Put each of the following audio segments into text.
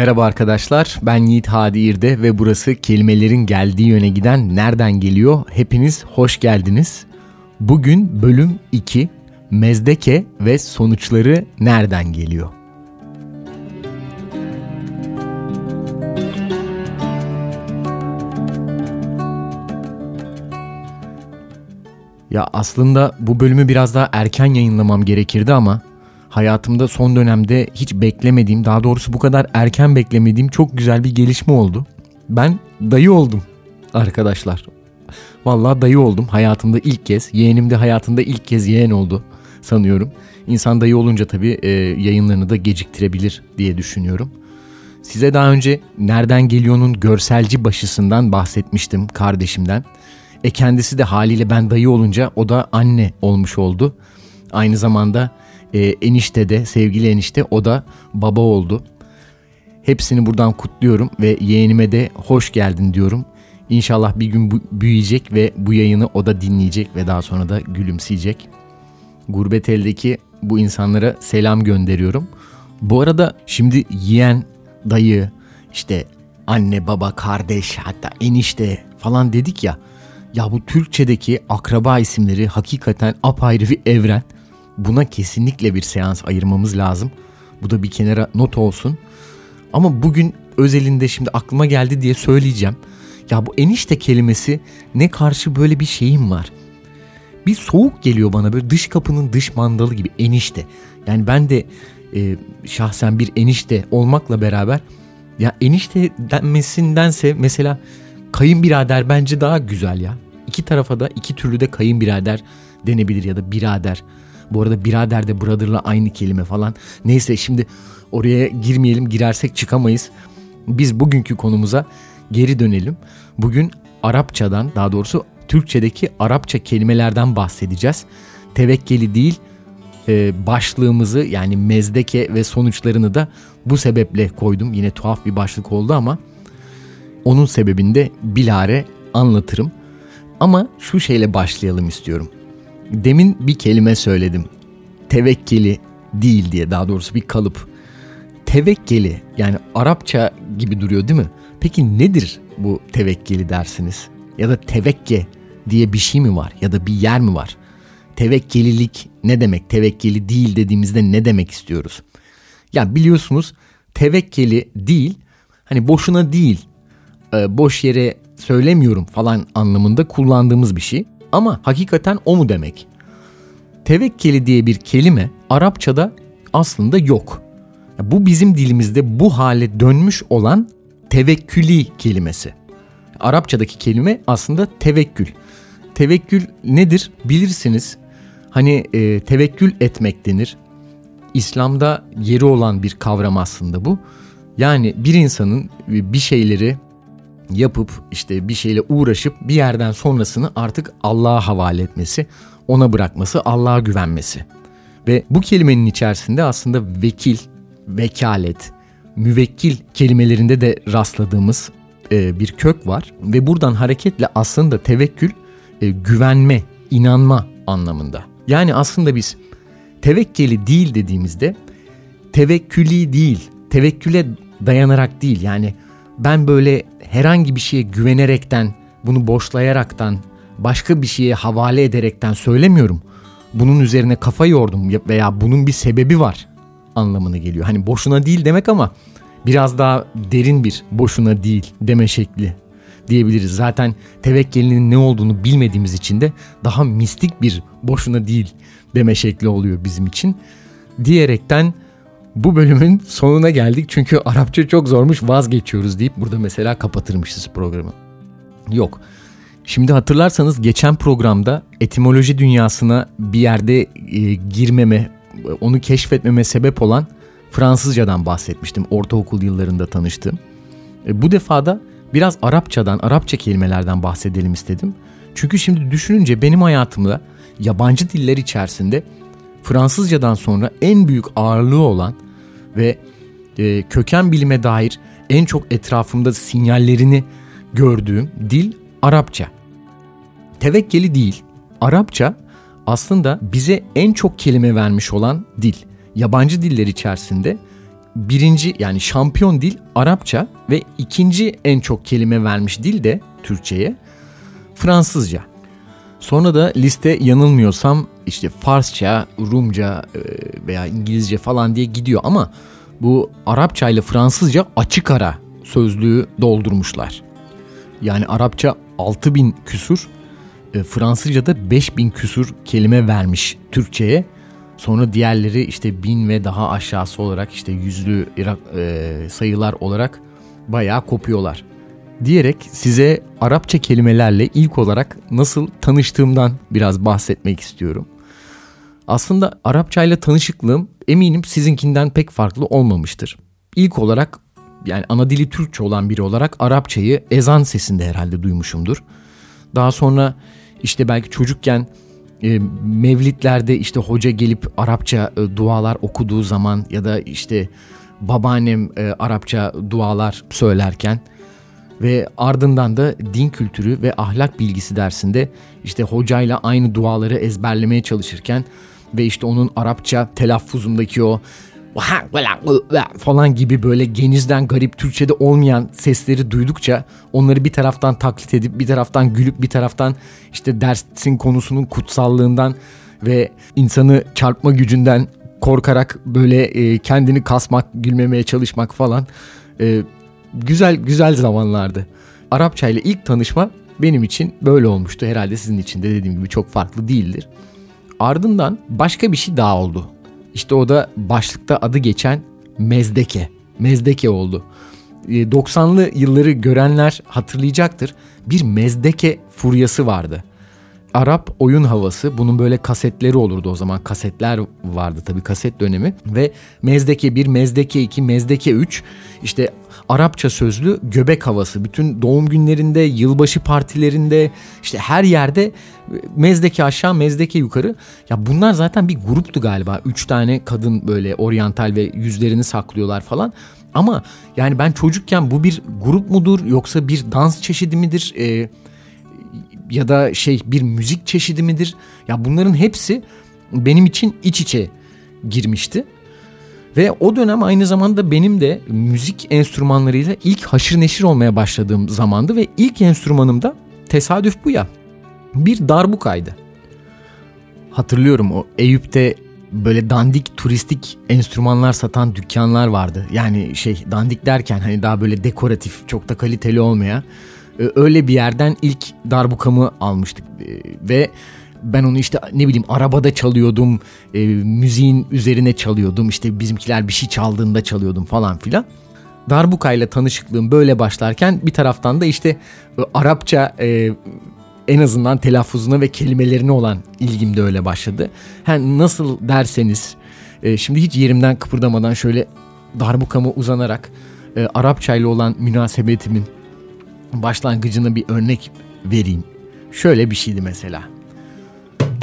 Merhaba arkadaşlar, ben Yiğit Hadi İrde ve burası kelimelerin geldiği yöne giden Nereden Geliyor? Hepiniz hoş geldiniz. Bugün bölüm 2, Mezdeke ve sonuçları nereden geliyor? Ya aslında bu bölümü biraz daha erken yayınlamam gerekirdi ama hayatımda son dönemde hiç beklemediğim, daha doğrusu bu kadar erken beklemediğim çok güzel bir gelişme oldu. Ben dayı oldum arkadaşlar. Vallahi dayı oldum hayatımda ilk kez. Yeğenim de hayatında ilk kez yeğen oldu sanıyorum. İnsan dayı olunca tabii e, yayınlarını da geciktirebilir diye düşünüyorum. Size daha önce Nereden Geliyor'un görselci başısından bahsetmiştim kardeşimden. E kendisi de haliyle ben dayı olunca o da anne olmuş oldu. Aynı zamanda e, enişte de sevgili enişte o da baba oldu. Hepsini buradan kutluyorum ve yeğenime de hoş geldin diyorum. İnşallah bir gün büyüyecek ve bu yayını o da dinleyecek ve daha sonra da gülümseyecek. Gurbet eldeki bu insanlara selam gönderiyorum. Bu arada şimdi yeğen, dayı, işte anne, baba, kardeş hatta enişte falan dedik ya. Ya bu Türkçedeki akraba isimleri hakikaten apayrı bir evren. Buna kesinlikle bir seans ayırmamız lazım. Bu da bir kenara not olsun. Ama bugün özelinde şimdi aklıma geldi diye söyleyeceğim. Ya bu enişte kelimesi ne karşı böyle bir şeyim var. Bir soğuk geliyor bana böyle dış kapının dış mandalı gibi enişte. Yani ben de e, şahsen bir enişte olmakla beraber ya enişte denmesindense mesela kayınbirader bence daha güzel ya. İki tarafa da iki türlü de kayınbirader denebilir ya da birader. Bu arada birader de brother'la aynı kelime falan. Neyse şimdi oraya girmeyelim. Girersek çıkamayız. Biz bugünkü konumuza geri dönelim. Bugün Arapçadan daha doğrusu Türkçedeki Arapça kelimelerden bahsedeceğiz. Tevekkeli değil e, başlığımızı yani mezdeke ve sonuçlarını da bu sebeple koydum. Yine tuhaf bir başlık oldu ama onun sebebini de bilare anlatırım. Ama şu şeyle başlayalım istiyorum. Demin bir kelime söyledim. Tevekkeli değil diye daha doğrusu bir kalıp. Tevekkeli yani Arapça gibi duruyor değil mi? Peki nedir bu tevekkeli dersiniz? Ya da tevekke diye bir şey mi var? Ya da bir yer mi var? Tevekkelilik ne demek? Tevekkeli değil dediğimizde ne demek istiyoruz? Ya biliyorsunuz tevekkeli değil hani boşuna değil e, boş yere söylemiyorum falan anlamında kullandığımız bir şey. Ama hakikaten o mu demek? Tevekkeli diye bir kelime Arapçada aslında yok. Bu bizim dilimizde bu hale dönmüş olan tevekküli kelimesi. Arapçadaki kelime aslında tevekkül. Tevekkül nedir bilirsiniz. Hani e, tevekkül etmek denir. İslam'da yeri olan bir kavram aslında bu. Yani bir insanın bir şeyleri yapıp işte bir şeyle uğraşıp bir yerden sonrasını artık Allah'a havale etmesi, ona bırakması, Allah'a güvenmesi. Ve bu kelimenin içerisinde aslında vekil, vekalet, müvekkil kelimelerinde de rastladığımız e, bir kök var ve buradan hareketle aslında tevekkül e, güvenme, inanma anlamında. Yani aslında biz tevekkeli değil dediğimizde tevekküli değil, tevekküle dayanarak değil yani ben böyle herhangi bir şeye güvenerekten, bunu boşlayaraktan, başka bir şeye havale ederekten söylemiyorum. Bunun üzerine kafa yordum veya bunun bir sebebi var anlamına geliyor. Hani boşuna değil demek ama biraz daha derin bir boşuna değil deme şekli diyebiliriz. Zaten tevekkelinin ne olduğunu bilmediğimiz için de daha mistik bir boşuna değil deme şekli oluyor bizim için. Diyerekten bu bölümün sonuna geldik çünkü Arapça çok zormuş vazgeçiyoruz deyip burada mesela kapatırmışız programı. Yok. Şimdi hatırlarsanız geçen programda etimoloji dünyasına bir yerde e, girmeme, onu keşfetmeme sebep olan Fransızcadan bahsetmiştim ortaokul yıllarında tanıştığım. E, bu defada biraz Arapçadan, Arapça kelimelerden bahsedelim istedim. Çünkü şimdi düşününce benim hayatımda yabancı diller içerisinde Fransızcadan sonra en büyük ağırlığı olan ve e, köken bilime dair en çok etrafımda sinyallerini gördüğüm dil Arapça. Tevekkeli değil, Arapça aslında bize en çok kelime vermiş olan dil. Yabancı diller içerisinde birinci yani şampiyon dil Arapça ve ikinci en çok kelime vermiş dil de Türkçe'ye Fransızca. Sonra da liste yanılmıyorsam işte Farsça, Rumca e, veya İngilizce falan diye gidiyor ama bu Arapça ile Fransızca açık ara sözlüğü doldurmuşlar. Yani Arapça 6000 küsur, e, Fransızca'da 5000 küsur kelime vermiş Türkçe'ye. Sonra diğerleri işte bin ve daha aşağısı olarak işte yüzlü e, sayılar olarak bayağı kopuyorlar. Diyerek size Arapça kelimelerle ilk olarak nasıl tanıştığımdan biraz bahsetmek istiyorum. Aslında Arapça ile tanışıklığım eminim sizinkinden pek farklı olmamıştır. İlk olarak yani ana dili Türkçe olan biri olarak Arapçayı ezan sesinde herhalde duymuşumdur. Daha sonra işte belki çocukken e, mevlitlerde işte hoca gelip Arapça e, dualar okuduğu zaman ya da işte babaannem e, Arapça dualar söylerken ve ardından da din kültürü ve ahlak bilgisi dersinde işte hocayla aynı duaları ezberlemeye çalışırken ve işte onun Arapça telaffuzundaki o falan gibi böyle genizden garip Türkçe'de olmayan sesleri duydukça onları bir taraftan taklit edip bir taraftan gülüp bir taraftan işte dersin konusunun kutsallığından ve insanı çarpma gücünden korkarak böyle e, kendini kasmak, gülmemeye çalışmak falan e, güzel güzel zamanlardı. Arapça ile ilk tanışma benim için böyle olmuştu. Herhalde sizin için de dediğim gibi çok farklı değildir. Ardından başka bir şey daha oldu. İşte o da başlıkta adı geçen Mezdeke. Mezdeke oldu. 90'lı ee, yılları görenler hatırlayacaktır. Bir Mezdeke furyası vardı. Arap oyun havası. Bunun böyle kasetleri olurdu o zaman. Kasetler vardı tabii kaset dönemi. Ve Mezdeke 1, Mezdeke 2, Mezdeke 3 işte Arapça sözlü göbek havası. Bütün doğum günlerinde, yılbaşı partilerinde işte her yerde mezdeke aşağı mezdeke yukarı. Ya bunlar zaten bir gruptu galiba. Üç tane kadın böyle oryantal ve yüzlerini saklıyorlar falan. Ama yani ben çocukken bu bir grup mudur yoksa bir dans çeşidi midir? Ee, ya da şey bir müzik çeşidi midir? Ya bunların hepsi benim için iç içe girmişti. Ve o dönem aynı zamanda benim de müzik enstrümanlarıyla ilk haşır neşir olmaya başladığım zamandı ve ilk enstrümanım da tesadüf bu ya. Bir darbukaydı. Hatırlıyorum o Eyüp'te böyle dandik turistik enstrümanlar satan dükkanlar vardı. Yani şey dandik derken hani daha böyle dekoratif çok da kaliteli olmayan öyle bir yerden ilk darbukamı almıştık ve ben onu işte ne bileyim arabada çalıyordum, e, müziğin üzerine çalıyordum. İşte bizimkiler bir şey çaldığında çalıyordum falan filan. Darbuka ile tanışıklığım böyle başlarken bir taraftan da işte e, Arapça e, en azından telaffuzuna ve kelimelerine olan ilgim de öyle başladı. Yani nasıl derseniz e, şimdi hiç yerimden kıpırdamadan şöyle darbukamı uzanarak e, Arapça ile olan münasebetimin başlangıcına bir örnek vereyim. Şöyle bir şeydi mesela.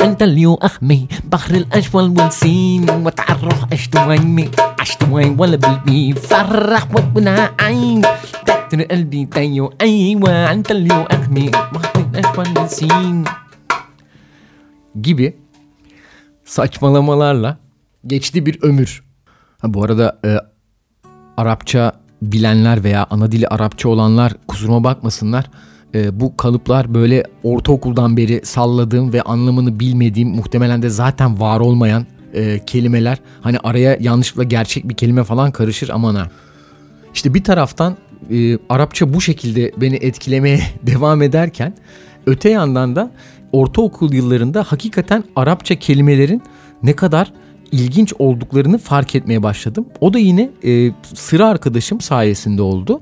أنت اللي أخمي بحر الأجوال والسين وتعرف أشتويني أشتوي ولا بالبي فرح وابنا عين تحت قلبي تيو أيوة أنت اللي أخمي بحر الأجوال والسين gibi saçmalamalarla geçti bir ömür. Ha, bu arada e, Arapça bilenler veya ana dili Arapça olanlar kusuruma bakmasınlar e, bu kalıplar böyle ortaokuldan beri salladığım ve anlamını bilmediğim muhtemelen de zaten var olmayan e, kelimeler. Hani araya yanlışlıkla gerçek bir kelime falan karışır aman ha. İşte bir taraftan e, Arapça bu şekilde beni etkilemeye devam ederken öte yandan da ortaokul yıllarında hakikaten Arapça kelimelerin ne kadar ilginç olduklarını fark etmeye başladım. O da yine e, sıra arkadaşım sayesinde oldu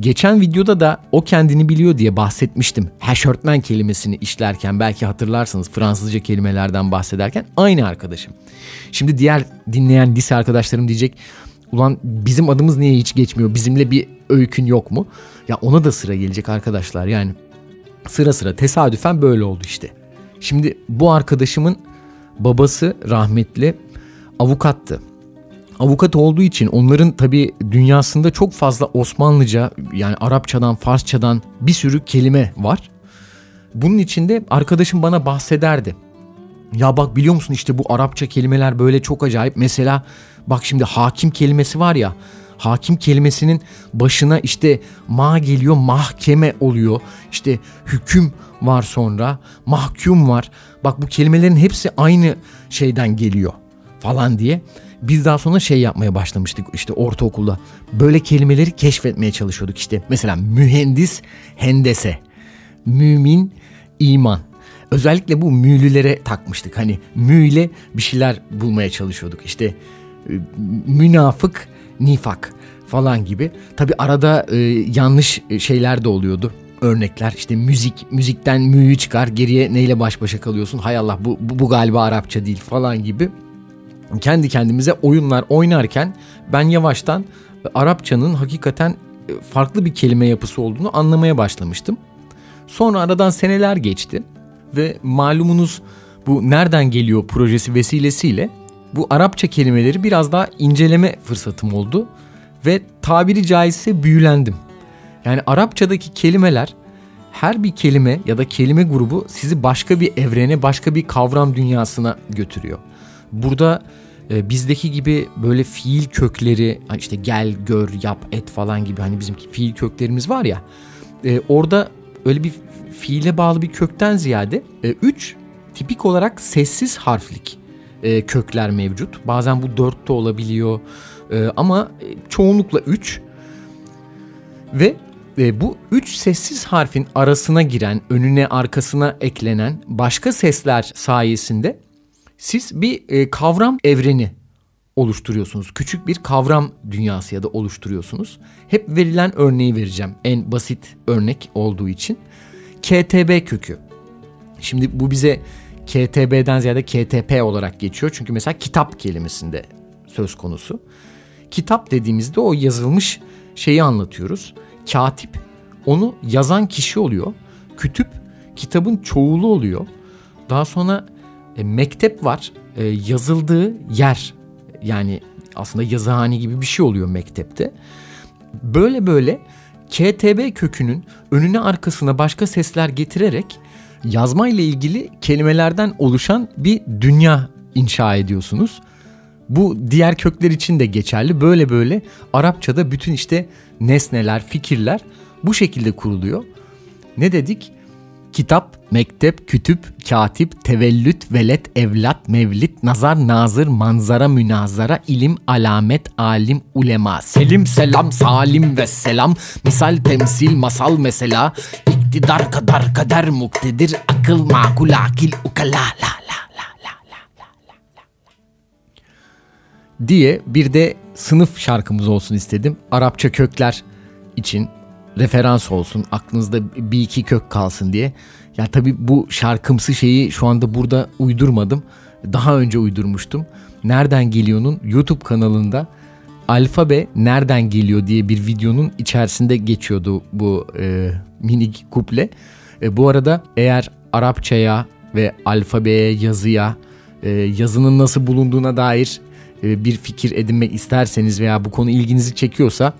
geçen videoda da o kendini biliyor diye bahsetmiştim. Hashörtmen kelimesini işlerken belki hatırlarsınız Fransızca kelimelerden bahsederken aynı arkadaşım. Şimdi diğer dinleyen lise arkadaşlarım diyecek ulan bizim adımız niye hiç geçmiyor bizimle bir öykün yok mu? Ya ona da sıra gelecek arkadaşlar yani sıra sıra tesadüfen böyle oldu işte. Şimdi bu arkadaşımın babası rahmetli avukattı avukat olduğu için onların tabi dünyasında çok fazla Osmanlıca yani Arapçadan, Farsçadan bir sürü kelime var. Bunun içinde arkadaşım bana bahsederdi. Ya bak biliyor musun işte bu Arapça kelimeler böyle çok acayip. Mesela bak şimdi hakim kelimesi var ya. Hakim kelimesinin başına işte ma geliyor mahkeme oluyor. İşte hüküm var sonra mahkum var. Bak bu kelimelerin hepsi aynı şeyden geliyor falan diye. Biz daha sonra şey yapmaya başlamıştık işte ortaokulda. Böyle kelimeleri keşfetmeye çalışıyorduk işte. Mesela mühendis, hendese, mümin, iman. Özellikle bu mü'lülere takmıştık. Hani mü ile bir şeyler bulmaya çalışıyorduk. İşte e, münafık, nifak falan gibi. Tabi arada e, yanlış şeyler de oluyordu. Örnekler işte müzik, müzikten mü'yü çıkar geriye neyle baş başa kalıyorsun? Hay Allah bu, bu, bu galiba Arapça değil falan gibi. Kendi kendimize oyunlar oynarken ben yavaştan Arapçanın hakikaten e, farklı bir kelime yapısı olduğunu anlamaya başlamıştım. Sonra aradan seneler geçti ve malumunuz bu nereden geliyor projesi vesilesiyle bu Arapça kelimeleri biraz daha inceleme fırsatım oldu ve tabiri caizse büyülendim. Yani Arapçadaki kelimeler her bir kelime ya da kelime grubu sizi başka bir evrene, başka bir kavram dünyasına götürüyor. Burada e, bizdeki gibi böyle fiil kökleri işte gel, gör, yap, et falan gibi hani bizim fiil köklerimiz var ya. E, orada öyle bir fiile bağlı bir kökten ziyade 3 e, tipik olarak sessiz harflik e, kökler mevcut. Bazen bu 4 de olabiliyor e, ama e, çoğunlukla 3 ve e, bu 3 sessiz harfin arasına giren, önüne arkasına eklenen başka sesler sayesinde siz bir e, kavram evreni oluşturuyorsunuz. Küçük bir kavram dünyası ya da oluşturuyorsunuz. Hep verilen örneği vereceğim. En basit örnek olduğu için. KTB kökü. Şimdi bu bize KTB'den ziyade KTP olarak geçiyor. Çünkü mesela kitap kelimesinde söz konusu. Kitap dediğimizde o yazılmış şeyi anlatıyoruz. Katip onu yazan kişi oluyor. Kütüp kitabın çoğulu oluyor. Daha sonra e, mektep var. E, yazıldığı yer yani aslında yazıhane gibi bir şey oluyor mektepte. Böyle böyle KTB kökünün önüne arkasına başka sesler getirerek yazma ile ilgili kelimelerden oluşan bir dünya inşa ediyorsunuz. Bu diğer kökler için de geçerli. Böyle böyle Arapçada bütün işte nesneler, fikirler bu şekilde kuruluyor. Ne dedik? Kitap, Mektep, kütüp, katip, tevellüt, velet, evlat, mevlit, nazar, nazır, manzara, münazara, ilim, alamet, alim, ulema, selim, selam, salim ve selam, misal, temsil, masal, mesela, iktidar, kadar, kader, muktedir, akıl, makul, akil, ukala, la, la diye bir de sınıf şarkımız olsun istedim. Arapça kökler için referans olsun. Aklınızda bir iki kök kalsın diye. Ya tabii bu şarkımsı şeyi şu anda burada uydurmadım. Daha önce uydurmuştum. Nereden Geliyor'un YouTube kanalında alfabe nereden geliyor diye bir videonun içerisinde geçiyordu bu e, minik kuple. E, bu arada eğer Arapçaya ve alfabeye, yazıya, e, yazının nasıl bulunduğuna dair e, bir fikir edinmek isterseniz veya bu konu ilginizi çekiyorsa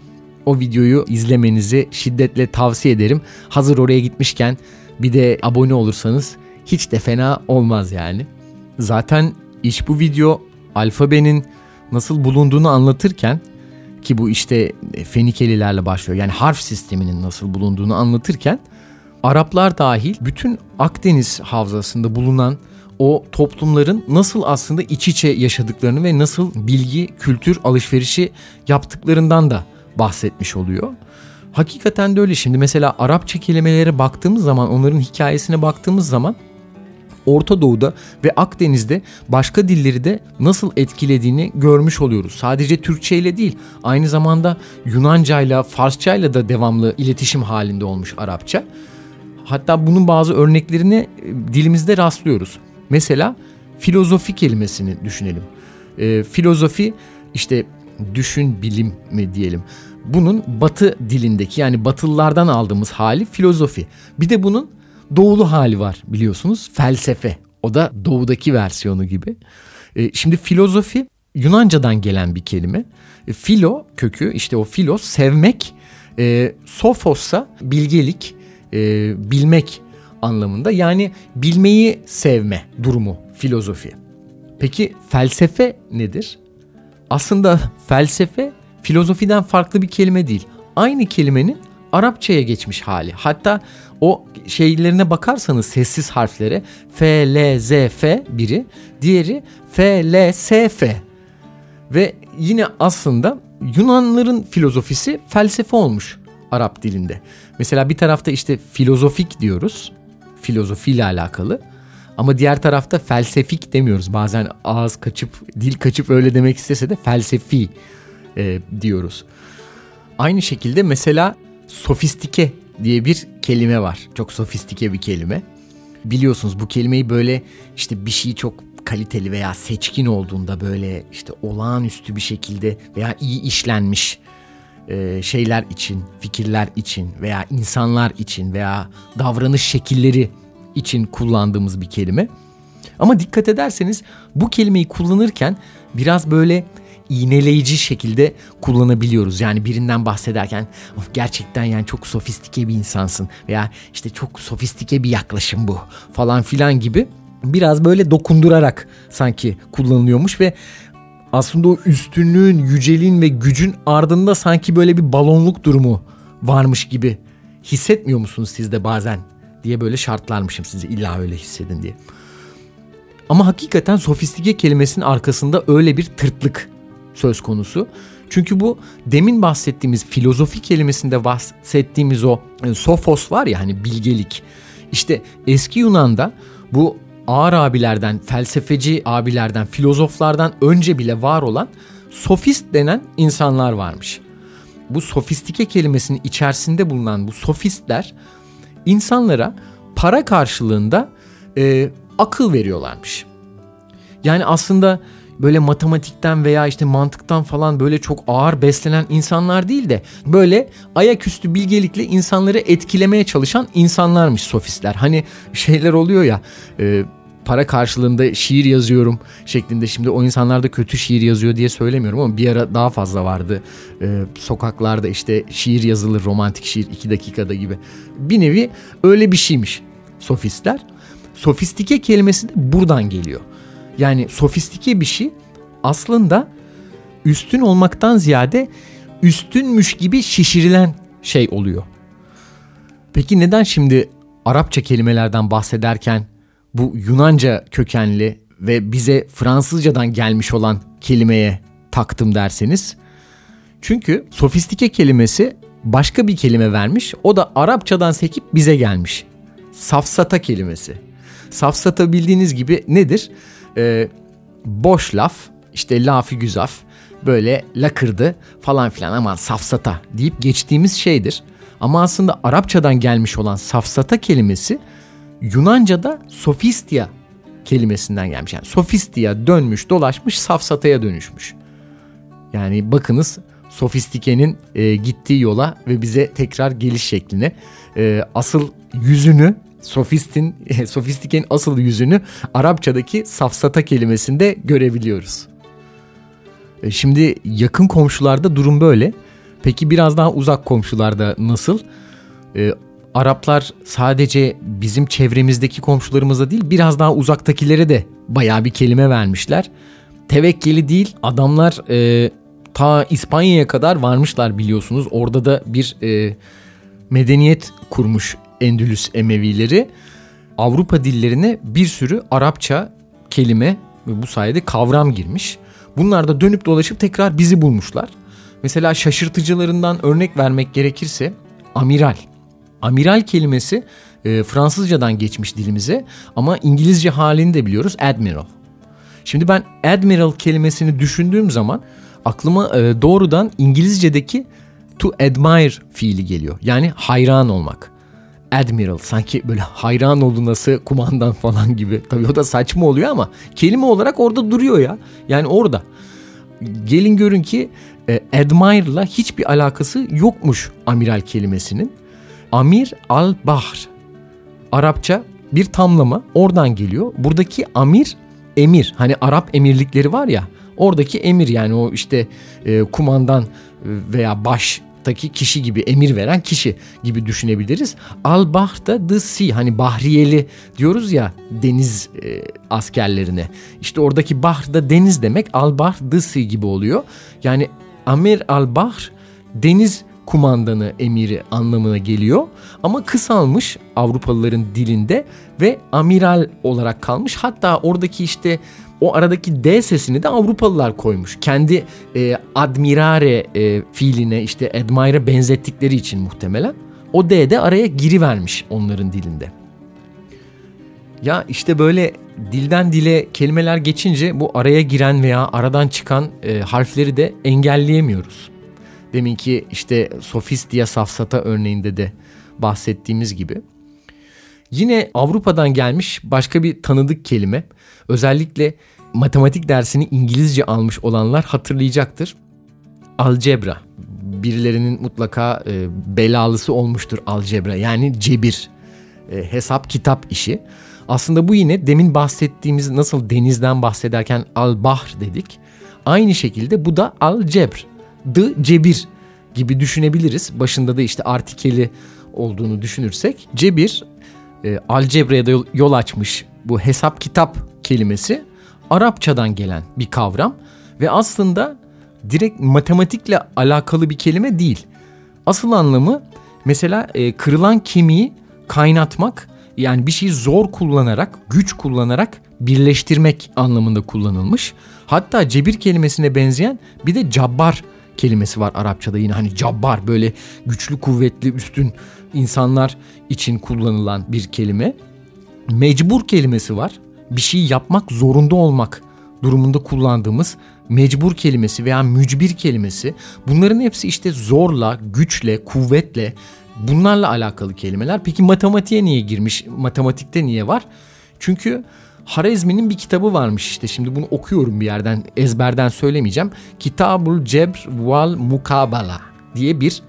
o videoyu izlemenizi şiddetle tavsiye ederim. Hazır oraya gitmişken bir de abone olursanız hiç de fena olmaz yani. Zaten iş bu video alfabenin nasıl bulunduğunu anlatırken ki bu işte Fenikelilerle başlıyor. Yani harf sisteminin nasıl bulunduğunu anlatırken Araplar dahil bütün Akdeniz havzasında bulunan o toplumların nasıl aslında iç içe yaşadıklarını ve nasıl bilgi, kültür alışverişi yaptıklarından da bahsetmiş oluyor. Hakikaten de öyle şimdi mesela Arapça kelimelere baktığımız zaman onların hikayesine baktığımız zaman Orta Doğu'da ve Akdeniz'de başka dilleri de nasıl etkilediğini görmüş oluyoruz. Sadece Türkçe ile değil aynı zamanda Yunanca ile Farsça ile de devamlı iletişim halinde olmuş Arapça. Hatta bunun bazı örneklerini e, dilimizde rastlıyoruz. Mesela filozofi kelimesini düşünelim. E, filozofi işte düşün bilim mi diyelim. Bunun batı dilindeki yani batılılardan aldığımız hali filozofi. Bir de bunun doğulu hali var biliyorsunuz felsefe. O da doğudaki versiyonu gibi. E, şimdi filozofi Yunanca'dan gelen bir kelime. E, filo kökü işte o filos sevmek. E, sophossa bilgelik, e, bilmek anlamında. Yani bilmeyi sevme durumu filozofi. Peki felsefe nedir? Aslında felsefe filozofiden farklı bir kelime değil. Aynı kelimenin Arapçaya geçmiş hali. Hatta o şeylerine bakarsanız sessiz harflere F, L, Z, F biri, diğeri F, L, S, F. Ve yine aslında Yunanların filozofisi felsefe olmuş Arap dilinde. Mesela bir tarafta işte filozofik diyoruz. Filozofiyle alakalı. Ama diğer tarafta felsefik demiyoruz. Bazen ağız kaçıp, dil kaçıp öyle demek istese de felsefi e, diyoruz. Aynı şekilde mesela sofistike diye bir kelime var. Çok sofistike bir kelime. Biliyorsunuz bu kelimeyi böyle işte bir şey çok kaliteli veya seçkin olduğunda böyle işte olağanüstü bir şekilde veya iyi işlenmiş e, şeyler için, fikirler için veya insanlar için veya davranış şekilleri için kullandığımız bir kelime. Ama dikkat ederseniz bu kelimeyi kullanırken biraz böyle iğneleyici şekilde kullanabiliyoruz. Yani birinden bahsederken of gerçekten yani çok sofistike bir insansın veya işte çok sofistike bir yaklaşım bu falan filan gibi biraz böyle dokundurarak sanki kullanılıyormuş ve aslında o üstünlüğün, yüceliğin ve gücün ardında sanki böyle bir balonluk durumu varmış gibi hissetmiyor musunuz siz de bazen diye böyle şartlarmışım sizi illa öyle hissedin diye. Ama hakikaten sofistike kelimesinin arkasında öyle bir tırtlık söz konusu. Çünkü bu demin bahsettiğimiz filozofi kelimesinde bahsettiğimiz o e, sofos var ya hani bilgelik. İşte eski Yunan'da bu ağır abilerden, felsefeci abilerden, filozoflardan önce bile var olan sofist denen insanlar varmış. Bu sofistike kelimesinin içerisinde bulunan bu sofistler insanlara para karşılığında e, akıl veriyorlarmış. Yani aslında böyle matematikten veya işte mantıktan falan böyle çok ağır beslenen insanlar değil de böyle ayaküstü bilgelikle insanları etkilemeye çalışan insanlarmış sofistler. Hani şeyler oluyor ya e, para karşılığında şiir yazıyorum şeklinde. Şimdi o insanlar da kötü şiir yazıyor diye söylemiyorum ama bir ara daha fazla vardı. Ee, sokaklarda işte şiir yazılır romantik şiir iki dakikada gibi. Bir nevi öyle bir şeymiş sofistler. Sofistike kelimesi de buradan geliyor. Yani sofistike bir şey aslında üstün olmaktan ziyade üstünmüş gibi şişirilen şey oluyor. Peki neden şimdi Arapça kelimelerden bahsederken bu Yunanca kökenli ve bize Fransızcadan gelmiş olan kelimeye taktım derseniz. Çünkü sofistike kelimesi başka bir kelime vermiş. O da Arapçadan sekip bize gelmiş. Safsata kelimesi. Safsata bildiğiniz gibi nedir? Ee, boş laf, işte lafı güzaf, böyle lakırdı falan filan ama safsata deyip geçtiğimiz şeydir. Ama aslında Arapçadan gelmiş olan safsata kelimesi Yunanca'da sofistia kelimesinden gelmiş. Yani sofistia dönmüş dolaşmış safsataya dönüşmüş. Yani bakınız sofistikenin e, gittiği yola ve bize tekrar geliş şekline e, asıl yüzünü sofistin sofistikenin asıl yüzünü Arapçadaki safsata kelimesinde görebiliyoruz. E, şimdi yakın komşularda durum böyle. Peki biraz daha uzak komşularda nasıl? E, Araplar sadece bizim çevremizdeki komşularımıza değil biraz daha uzaktakilere de baya bir kelime vermişler. Tevekkeli değil adamlar e, ta İspanya'ya kadar varmışlar biliyorsunuz. Orada da bir e, medeniyet kurmuş Endülüs Emevileri. Avrupa dillerine bir sürü Arapça kelime ve bu sayede kavram girmiş. Bunlar da dönüp dolaşıp tekrar bizi bulmuşlar. Mesela şaşırtıcılarından örnek vermek gerekirse amiral. Amiral kelimesi e, Fransızcadan geçmiş dilimize ama İngilizce halini de biliyoruz admiral. Şimdi ben admiral kelimesini düşündüğüm zaman aklıma e, doğrudan İngilizce'deki to admire fiili geliyor. Yani hayran olmak. Admiral sanki böyle hayran olunası kumandan falan gibi. Tabii o da saçma oluyor ama kelime olarak orada duruyor ya. Yani orada. Gelin görün ki e, admire'la hiçbir alakası yokmuş amiral kelimesinin. Amir al-Bahr. Arapça bir tamlama oradan geliyor. Buradaki amir emir. Hani Arap emirlikleri var ya oradaki emir yani o işte e, kumandan veya baş Bahr'taki kişi gibi emir veren kişi gibi düşünebiliriz. Al Bahr da the sea hani Bahriyeli diyoruz ya deniz e, askerlerine. İşte oradaki Bahr da deniz demek Al Bahr the sea gibi oluyor. Yani Amir Al Bahr deniz kumandanı emiri anlamına geliyor. Ama kısalmış Avrupalıların dilinde ve amiral olarak kalmış. Hatta oradaki işte o aradaki D sesini de Avrupalılar koymuş. Kendi e, admirare e, fiiline işte admire benzettikleri için muhtemelen. O D de araya girivermiş onların dilinde. Ya işte böyle dilden dile kelimeler geçince bu araya giren veya aradan çıkan e, harfleri de engelleyemiyoruz. Deminki işte sofist diye safsata örneğinde de bahsettiğimiz gibi. Yine Avrupa'dan gelmiş başka bir tanıdık kelime. Özellikle matematik dersini İngilizce almış olanlar hatırlayacaktır. Algebra. Birilerinin mutlaka e, belalısı olmuştur algebra. Yani cebir. E, hesap kitap işi. Aslında bu yine demin bahsettiğimiz nasıl denizden bahsederken al-bahr dedik. Aynı şekilde bu da al-cebr. The cebir gibi düşünebiliriz. Başında da işte artikeli olduğunu düşünürsek. Cebir e, algebraya da yol açmış bu hesap kitap kelimesi Arapçadan gelen bir kavram ve aslında direkt matematikle alakalı bir kelime değil. Asıl anlamı mesela e, kırılan kemiği kaynatmak yani bir şeyi zor kullanarak, güç kullanarak birleştirmek anlamında kullanılmış. Hatta cebir kelimesine benzeyen bir de cabbar kelimesi var Arapçada yine hani cabbar böyle güçlü kuvvetli üstün insanlar için kullanılan bir kelime. Mecbur kelimesi var. Bir şey yapmak zorunda olmak durumunda kullandığımız mecbur kelimesi veya mücbir kelimesi bunların hepsi işte zorla, güçle, kuvvetle bunlarla alakalı kelimeler. Peki matematiğe niye girmiş? Matematikte niye var? Çünkü Harezmi'nin bir kitabı varmış işte şimdi bunu okuyorum bir yerden ezberden söylemeyeceğim. Kitabul Cebr val Mukabala diye bir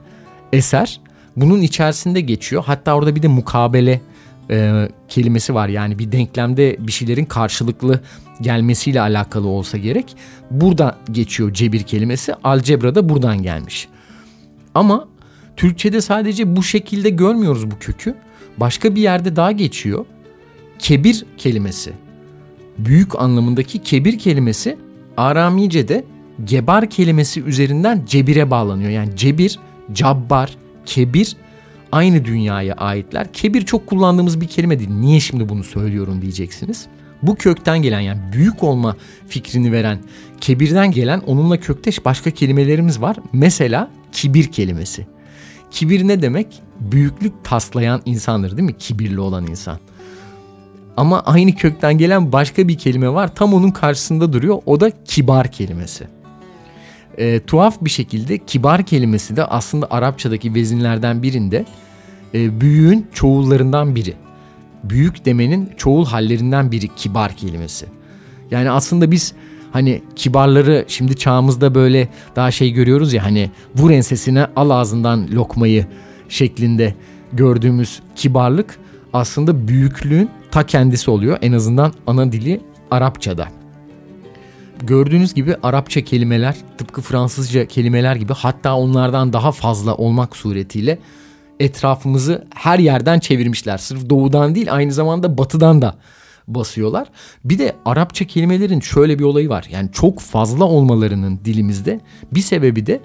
eser. Bunun içerisinde geçiyor. Hatta orada bir de mukabele e, kelimesi var. Yani bir denklemde bir şeylerin karşılıklı gelmesiyle alakalı olsa gerek. Burada geçiyor cebir kelimesi. Algebra da buradan gelmiş. Ama Türkçe'de sadece bu şekilde görmüyoruz bu kökü. Başka bir yerde daha geçiyor. Kebir kelimesi. Büyük anlamındaki kebir kelimesi Aramice'de gebar kelimesi üzerinden cebire bağlanıyor. Yani cebir, cabbar, kebir aynı dünyaya aitler. Kebir çok kullandığımız bir kelime değil. Niye şimdi bunu söylüyorum diyeceksiniz. Bu kökten gelen yani büyük olma fikrini veren kebirden gelen onunla kökteş başka kelimelerimiz var. Mesela kibir kelimesi. Kibir ne demek? Büyüklük taslayan insandır değil mi? Kibirli olan insan. Ama aynı kökten gelen başka bir kelime var. Tam onun karşısında duruyor. O da kibar kelimesi. E, tuhaf bir şekilde kibar kelimesi de aslında Arapçadaki vezinlerden birinde e, büyüğün çoğullarından biri. Büyük demenin çoğul hallerinden biri kibar kelimesi. Yani aslında biz hani kibarları şimdi çağımızda böyle daha şey görüyoruz ya hani vur ensesine al ağzından lokmayı şeklinde gördüğümüz kibarlık aslında büyüklüğün ta kendisi oluyor. En azından ana dili Arapçada. Gördüğünüz gibi Arapça kelimeler tıpkı Fransızca kelimeler gibi hatta onlardan daha fazla olmak suretiyle etrafımızı her yerden çevirmişler. Sırf doğudan değil aynı zamanda batıdan da basıyorlar. Bir de Arapça kelimelerin şöyle bir olayı var. Yani çok fazla olmalarının dilimizde bir sebebi de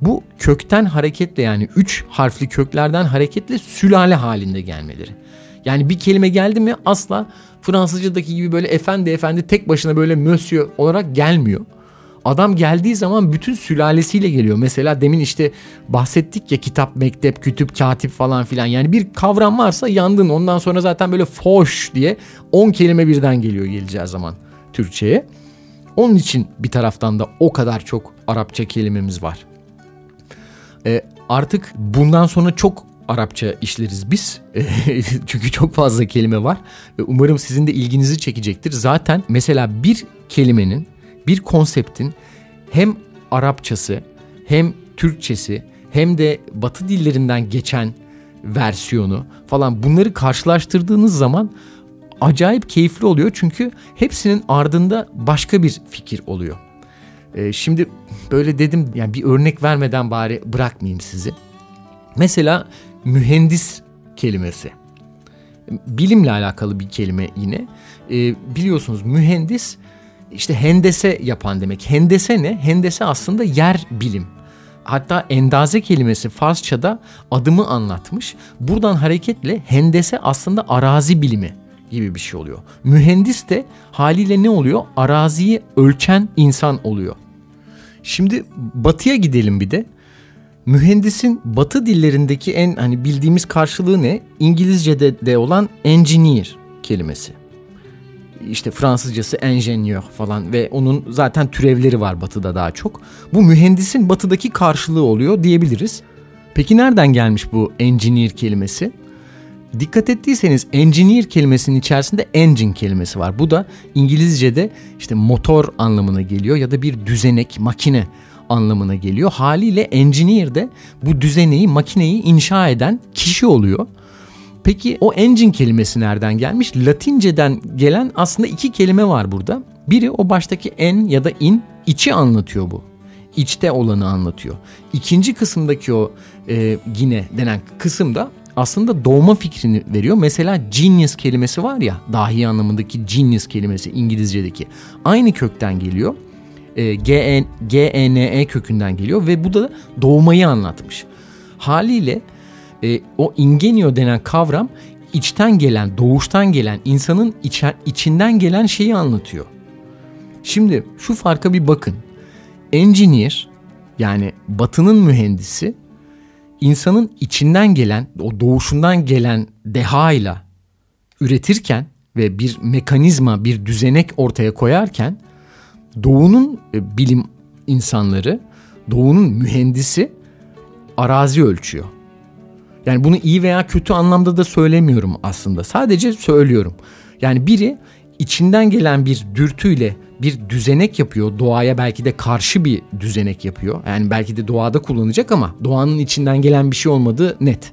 bu kökten hareketle yani üç harfli köklerden hareketle sülale halinde gelmeleri. Yani bir kelime geldi mi asla Fransızcadaki gibi böyle efendi efendi tek başına böyle monsieur olarak gelmiyor. Adam geldiği zaman bütün sülalesiyle geliyor. Mesela demin işte bahsettik ya kitap, mektep, kütüp, katip falan filan. Yani bir kavram varsa yandın. Ondan sonra zaten böyle foş diye 10 kelime birden geliyor geleceği zaman Türkçe'ye. Onun için bir taraftan da o kadar çok Arapça kelimemiz var. Ee, artık bundan sonra çok Arapça işleriz biz. Çünkü çok fazla kelime var. Umarım sizin de ilginizi çekecektir. Zaten mesela bir kelimenin, bir konseptin hem Arapçası hem Türkçesi hem de Batı dillerinden geçen versiyonu falan bunları karşılaştırdığınız zaman acayip keyifli oluyor. Çünkü hepsinin ardında başka bir fikir oluyor. E, şimdi böyle dedim yani bir örnek vermeden bari bırakmayayım sizi. Mesela mühendis kelimesi. Bilimle alakalı bir kelime yine. E, biliyorsunuz mühendis işte hendese yapan demek. Hendese ne? Hendese aslında yer bilim. Hatta endaze kelimesi Farsçada adımı anlatmış. Buradan hareketle hendese aslında arazi bilimi gibi bir şey oluyor. Mühendis de haliyle ne oluyor? Araziyi ölçen insan oluyor. Şimdi batıya gidelim bir de. Mühendisin batı dillerindeki en hani bildiğimiz karşılığı ne? İngilizce'de de olan engineer kelimesi. İşte Fransızcası engineer falan ve onun zaten türevleri var batıda daha çok. Bu mühendisin batıdaki karşılığı oluyor diyebiliriz. Peki nereden gelmiş bu engineer kelimesi? Dikkat ettiyseniz engineer kelimesinin içerisinde engine kelimesi var. Bu da İngilizce'de işte motor anlamına geliyor ya da bir düzenek, makine anlamına geliyor. Haliyle engineer de bu düzeneyi, makineyi inşa eden kişi oluyor. Peki o engine kelimesi nereden gelmiş? Latinceden gelen aslında iki kelime var burada. Biri o baştaki en ya da in içi anlatıyor bu. İçte olanı anlatıyor. İkinci kısımdaki o e, yine denen kısımda aslında doğma fikrini veriyor. Mesela genius kelimesi var ya dahi anlamındaki genius kelimesi İngilizce'deki aynı kökten geliyor. E, G-E-N-E e kökünden geliyor ve bu da doğmayı anlatmış. Haliyle e, o ingenio denen kavram içten gelen, doğuştan gelen, insanın içe, içinden gelen şeyi anlatıyor. Şimdi şu farka bir bakın. Engineer yani batının mühendisi insanın içinden gelen, o doğuşundan gelen dehayla üretirken ve bir mekanizma, bir düzenek ortaya koyarken doğunun e, bilim insanları, doğunun mühendisi arazi ölçüyor. Yani bunu iyi veya kötü anlamda da söylemiyorum aslında. Sadece söylüyorum. Yani biri içinden gelen bir dürtüyle bir düzenek yapıyor. Doğaya belki de karşı bir düzenek yapıyor. Yani belki de doğada kullanacak ama doğanın içinden gelen bir şey olmadığı net.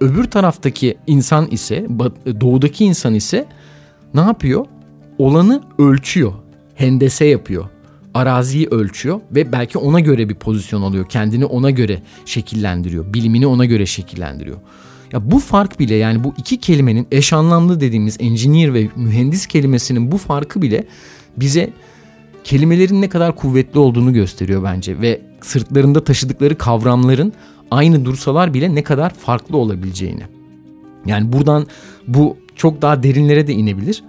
Öbür taraftaki insan ise, doğudaki insan ise ne yapıyor? Olanı ölçüyor. Hendese yapıyor. Araziyi ölçüyor ve belki ona göre bir pozisyon alıyor. Kendini ona göre şekillendiriyor. Bilimini ona göre şekillendiriyor. Ya bu fark bile yani bu iki kelimenin eş anlamlı dediğimiz engineer ve mühendis kelimesinin bu farkı bile bize kelimelerin ne kadar kuvvetli olduğunu gösteriyor bence ve sırtlarında taşıdıkları kavramların aynı dursalar bile ne kadar farklı olabileceğini. Yani buradan bu çok daha derinlere de inebilir.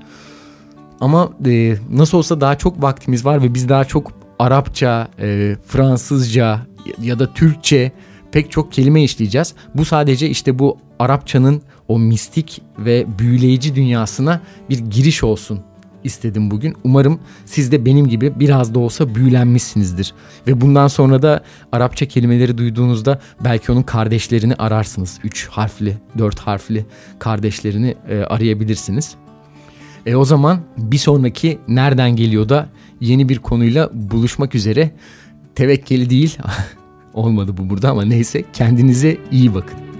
Ama e, nasıl olsa daha çok vaktimiz var ve biz daha çok Arapça, e, Fransızca ya da Türkçe pek çok kelime işleyeceğiz. Bu sadece işte bu Arapçanın o mistik ve büyüleyici dünyasına bir giriş olsun istedim bugün. Umarım siz de benim gibi biraz da olsa büyülenmişsinizdir. Ve bundan sonra da Arapça kelimeleri duyduğunuzda belki onun kardeşlerini ararsınız. Üç harfli, dört harfli kardeşlerini e, arayabilirsiniz. E o zaman bir sonraki nereden geliyor da yeni bir konuyla buluşmak üzere. Tevekkeli değil. Olmadı bu burada ama neyse kendinize iyi bakın.